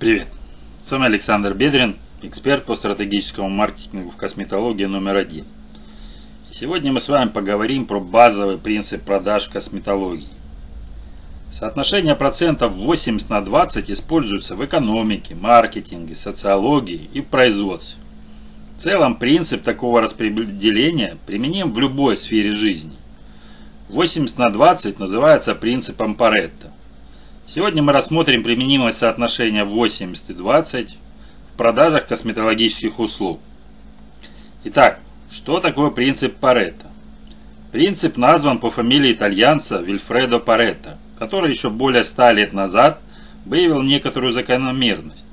Привет! С вами Александр Бедрин, эксперт по стратегическому маркетингу в косметологии номер один. сегодня мы с вами поговорим про базовый принцип продаж в косметологии. Соотношение процентов 80 на 20 используется в экономике, маркетинге, социологии и производстве. В целом принцип такого распределения применим в любой сфере жизни. 80 на 20 называется принципом Паретта. Сегодня мы рассмотрим применимость соотношения 80 и 20 в продажах косметологических услуг. Итак, что такое принцип Паретта? Принцип назван по фамилии итальянца Вильфредо Паретто, который еще более 100 лет назад выявил некоторую закономерность.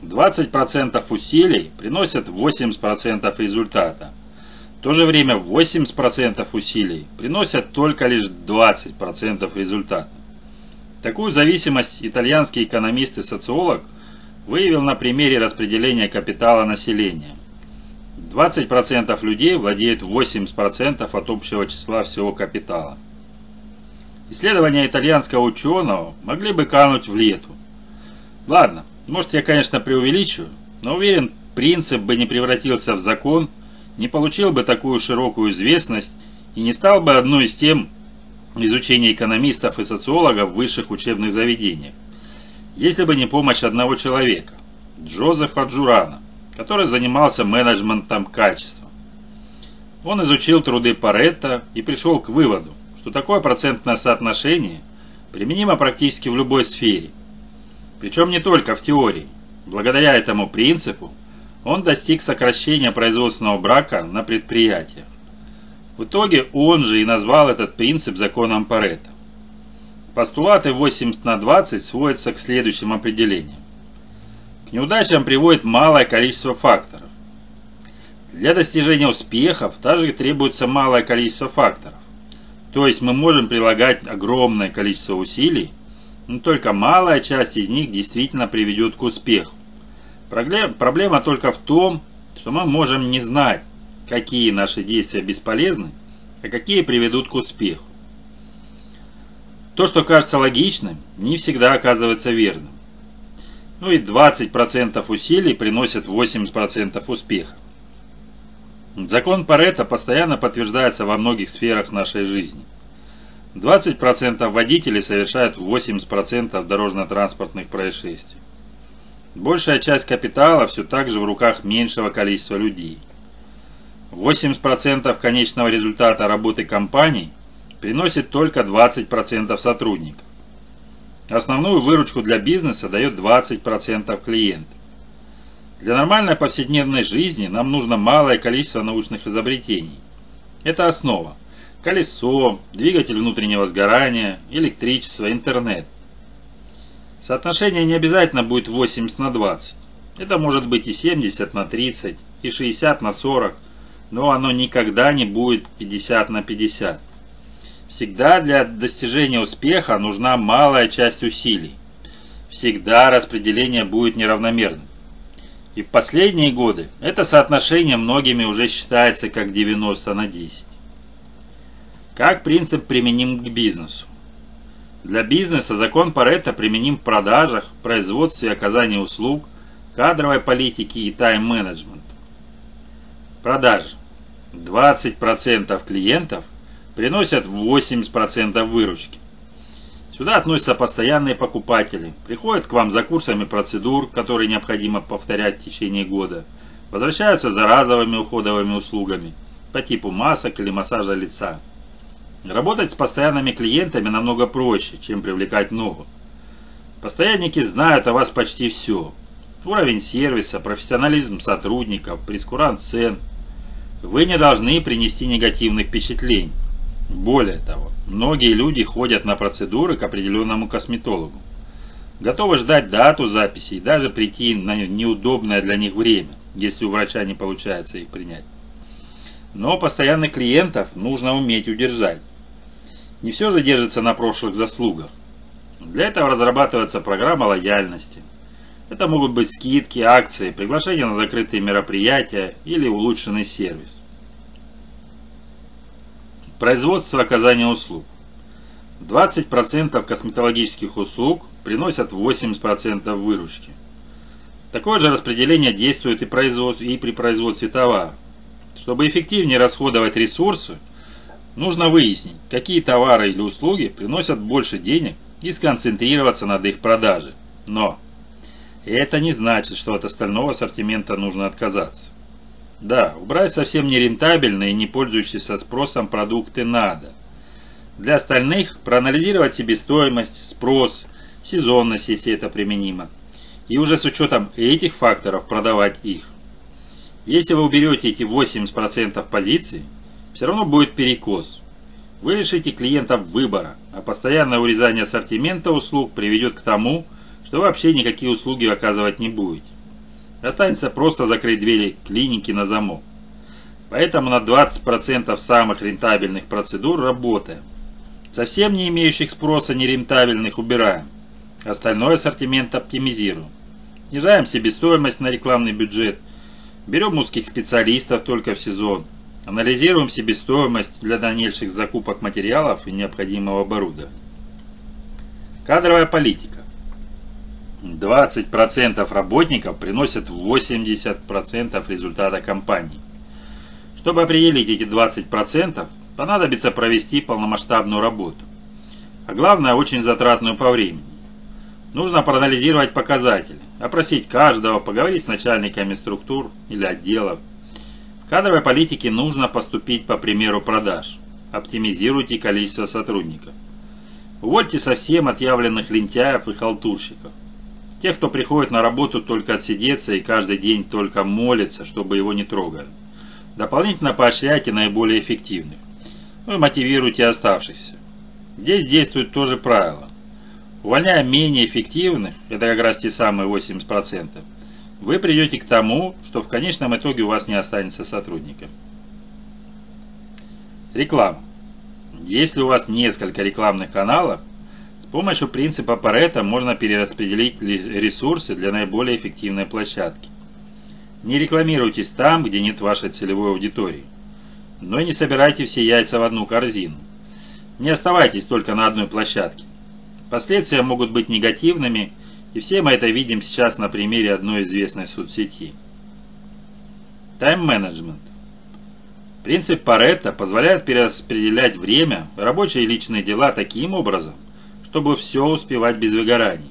20% усилий приносят 80% результата. В то же время 80% усилий приносят только лишь 20% результата. Такую зависимость итальянский экономист и социолог выявил на примере распределения капитала населения. 20% людей владеют 80% от общего числа всего капитала. Исследования итальянского ученого могли бы кануть в лету. Ладно, может я, конечно, преувеличиваю, но уверен, принцип бы не превратился в закон, не получил бы такую широкую известность и не стал бы одной из тем изучения экономистов и социологов в высших учебных заведениях, если бы не помощь одного человека, Джозефа Джурана, который занимался менеджментом качества. Он изучил труды Паретта и пришел к выводу, что такое процентное соотношение применимо практически в любой сфере. Причем не только в теории. Благодаря этому принципу он достиг сокращения производственного брака на предприятиях. В итоге он же и назвал этот принцип законом Паретта. Постулаты 80 на 20 сводятся к следующим определениям. К неудачам приводит малое количество факторов. Для достижения успехов также требуется малое количество факторов. То есть мы можем прилагать огромное количество усилий, но только малая часть из них действительно приведет к успеху. Проблема только в том, что мы можем не знать, какие наши действия бесполезны, а какие приведут к успеху. То, что кажется логичным, не всегда оказывается верным. Ну и 20% усилий приносят 80% успеха. Закон Паретта постоянно подтверждается во многих сферах нашей жизни. 20% водителей совершают 80% дорожно-транспортных происшествий. Большая часть капитала все так же в руках меньшего количества людей – 80% конечного результата работы компаний приносит только 20% сотрудников. Основную выручку для бизнеса дает 20% клиентов. Для нормальной повседневной жизни нам нужно малое количество научных изобретений. Это основа. Колесо, двигатель внутреннего сгорания, электричество, интернет. Соотношение не обязательно будет 80 на 20. Это может быть и 70 на 30, и 60 на 40, но оно никогда не будет 50 на 50. Всегда для достижения успеха нужна малая часть усилий. Всегда распределение будет неравномерным. И в последние годы это соотношение многими уже считается как 90 на 10. Как принцип применим к бизнесу? Для бизнеса закон Паретта применим в продажах, производстве и оказании услуг, кадровой политике и тайм-менеджменту. Продажи. 20% клиентов приносят 80% выручки. Сюда относятся постоянные покупатели. Приходят к вам за курсами процедур, которые необходимо повторять в течение года. Возвращаются за разовыми уходовыми услугами по типу масок или массажа лица. Работать с постоянными клиентами намного проще, чем привлекать новых. Постоянники знают о вас почти все. Уровень сервиса, профессионализм сотрудников, прескурант цен – вы не должны принести негативных впечатлений. Более того, многие люди ходят на процедуры к определенному косметологу. Готовы ждать дату записи и даже прийти на неудобное для них время, если у врача не получается их принять. Но постоянных клиентов нужно уметь удержать. Не все же держится на прошлых заслугах. Для этого разрабатывается программа лояльности. Это могут быть скидки, акции, приглашения на закрытые мероприятия или улучшенный сервис. Производство оказания услуг. 20% косметологических услуг приносят 80% выручки. Такое же распределение действует и, производств, и при производстве товара. Чтобы эффективнее расходовать ресурсы, нужно выяснить, какие товары или услуги приносят больше денег и сконцентрироваться над их продажей. Но это не значит, что от остального ассортимента нужно отказаться. Да, убрать совсем нерентабельные и не пользующиеся спросом продукты надо. Для остальных проанализировать себестоимость, спрос, сезонность, если это применимо. И уже с учетом этих факторов продавать их. Если вы уберете эти 80% позиций, все равно будет перекос. Вы лишите клиентов выбора, а постоянное урезание ассортимента услуг приведет к тому, что вы вообще никакие услуги оказывать не будете. Останется просто закрыть двери клиники на замок. Поэтому на 20% самых рентабельных процедур работаем. Совсем не имеющих спроса нерентабельных убираем. Остальной ассортимент оптимизируем. Снижаем себестоимость на рекламный бюджет. Берем узких специалистов только в сезон. Анализируем себестоимость для дальнейших закупок материалов и необходимого оборудования. Кадровая политика. 20% работников приносят 80% результата компании. Чтобы определить эти 20%, понадобится провести полномасштабную работу. А главное, очень затратную по времени. Нужно проанализировать показатели, опросить каждого, поговорить с начальниками структур или отделов. В кадровой политике нужно поступить по примеру продаж. Оптимизируйте количество сотрудников. Увольте совсем отъявленных лентяев и халтурщиков. Тех, кто приходит на работу только отсидеться и каждый день только молится, чтобы его не трогали. Дополнительно поощряйте наиболее эффективных. Вы мотивируйте оставшихся. Здесь действует то же правило. Увольняя менее эффективных, это как раз те самые 80%, вы придете к тому, что в конечном итоге у вас не останется сотрудников. Реклама. Если у вас несколько рекламных каналов, помощью принципа Паретта можно перераспределить ресурсы для наиболее эффективной площадки. Не рекламируйтесь там, где нет вашей целевой аудитории. Но и не собирайте все яйца в одну корзину. Не оставайтесь только на одной площадке. Последствия могут быть негативными, и все мы это видим сейчас на примере одной известной соцсети. Тайм-менеджмент. Принцип Паретта позволяет перераспределять время, рабочие и личные дела таким образом, чтобы все успевать без выгораний.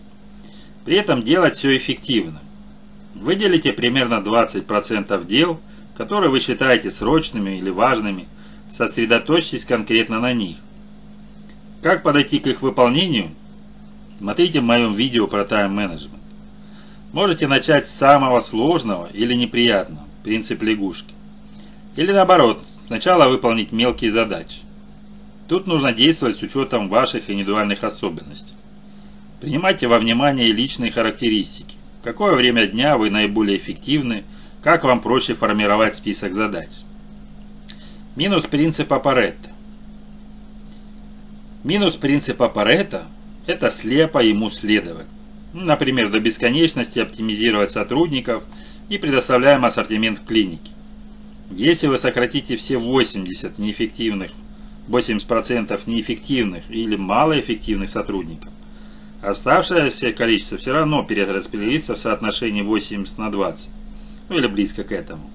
При этом делать все эффективно. Выделите примерно 20% дел, которые вы считаете срочными или важными, сосредоточьтесь конкретно на них. Как подойти к их выполнению? Смотрите в моем видео про тайм-менеджмент. Можете начать с самого сложного или неприятного, принцип лягушки. Или наоборот, сначала выполнить мелкие задачи. Тут нужно действовать с учетом ваших индивидуальных особенностей. Принимайте во внимание личные характеристики. В какое время дня вы наиболее эффективны, как вам проще формировать список задач. Минус принципа Паретта. Минус принципа Паретта – это слепо ему следовать. Например, до бесконечности оптимизировать сотрудников и предоставляемый ассортимент в клинике. Если вы сократите все 80 неэффективных 80% неэффективных или малоэффективных сотрудников. Оставшееся количество все равно перераспределится в соотношении 80 на 20, ну или близко к этому.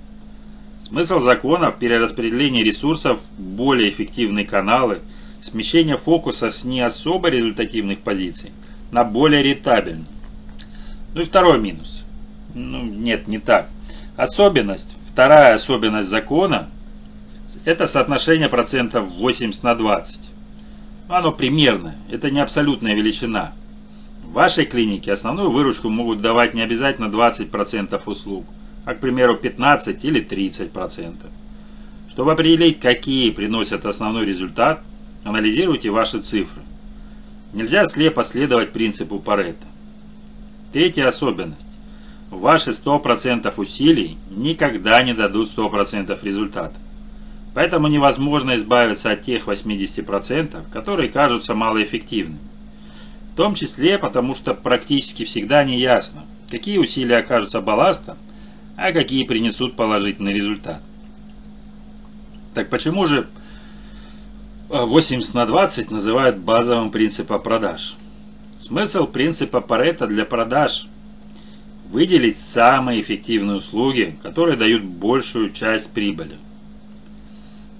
Смысл закона в перераспределении ресурсов в более эффективные каналы, смещение фокуса с не особо результативных позиций на более рентабельные. Ну и второй минус. Ну, нет, не так. Особенность, вторая особенность закона это соотношение процентов 80 на 20. Оно примерное, это не абсолютная величина. В вашей клинике основную выручку могут давать не обязательно 20% услуг, а, к примеру, 15 или 30%. Чтобы определить, какие приносят основной результат, анализируйте ваши цифры. Нельзя слепо следовать принципу Паретта. Третья особенность. Ваши 100% усилий никогда не дадут 100% результата. Поэтому невозможно избавиться от тех 80%, которые кажутся малоэффективными. В том числе потому, что практически всегда не ясно, какие усилия окажутся балластом, а какие принесут положительный результат. Так почему же 80 на 20 называют базовым принципом продаж? Смысл принципа Паретта для продаж Выделить самые эффективные услуги, которые дают большую часть прибыли.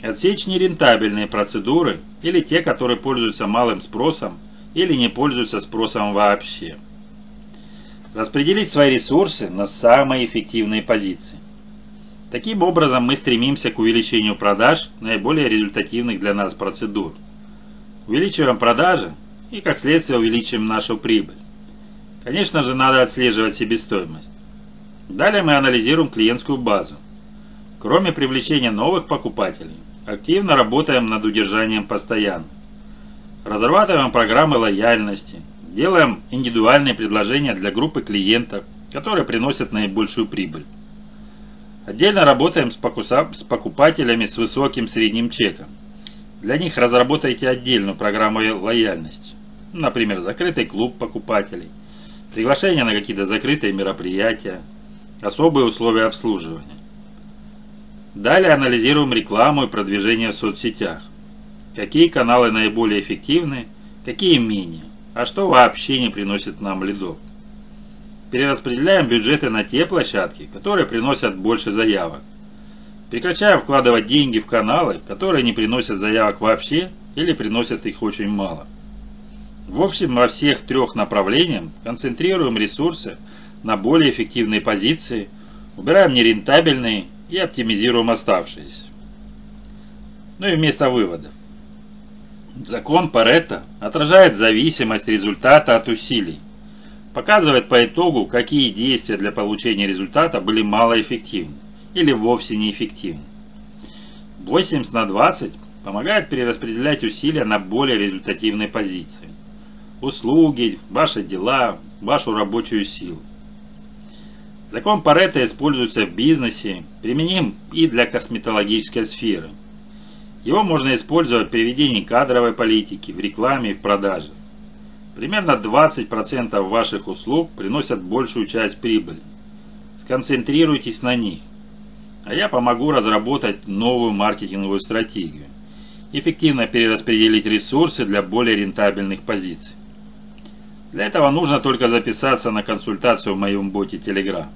Отсечь нерентабельные процедуры или те, которые пользуются малым спросом или не пользуются спросом вообще. Распределить свои ресурсы на самые эффективные позиции. Таким образом мы стремимся к увеличению продаж наиболее результативных для нас процедур. Увеличиваем продажи и как следствие увеличим нашу прибыль. Конечно же надо отслеживать себестоимость. Далее мы анализируем клиентскую базу. Кроме привлечения новых покупателей, активно работаем над удержанием постоянных. Разрабатываем программы лояльности, делаем индивидуальные предложения для группы клиентов, которые приносят наибольшую прибыль. Отдельно работаем с, покупателями с высоким средним чеком. Для них разработайте отдельную программу лояльности. Например, закрытый клуб покупателей, приглашение на какие-то закрытые мероприятия, особые условия обслуживания. Далее анализируем рекламу и продвижение в соцсетях. Какие каналы наиболее эффективны, какие менее, а что вообще не приносит нам лидов. Перераспределяем бюджеты на те площадки, которые приносят больше заявок. Прекращаем вкладывать деньги в каналы, которые не приносят заявок вообще или приносят их очень мало. В общем, во всех трех направлениях концентрируем ресурсы на более эффективные позиции, убираем нерентабельные и оптимизируем оставшиеся. Ну и вместо выводов. Закон Паретта отражает зависимость результата от усилий. Показывает по итогу, какие действия для получения результата были малоэффективны или вовсе неэффективны. 80 на 20 помогает перераспределять усилия на более результативные позиции. Услуги, ваши дела, вашу рабочую силу. Закон Паретта используется в бизнесе, применим и для косметологической сферы. Его можно использовать при ведении кадровой политики, в рекламе и в продаже. Примерно 20% ваших услуг приносят большую часть прибыли. Сконцентрируйтесь на них. А я помогу разработать новую маркетинговую стратегию. Эффективно перераспределить ресурсы для более рентабельных позиций. Для этого нужно только записаться на консультацию в моем боте Telegram.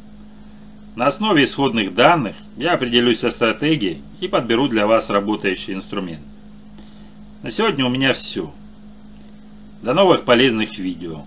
На основе исходных данных я определюсь со стратегией и подберу для вас работающий инструмент. На сегодня у меня все. До новых полезных видео.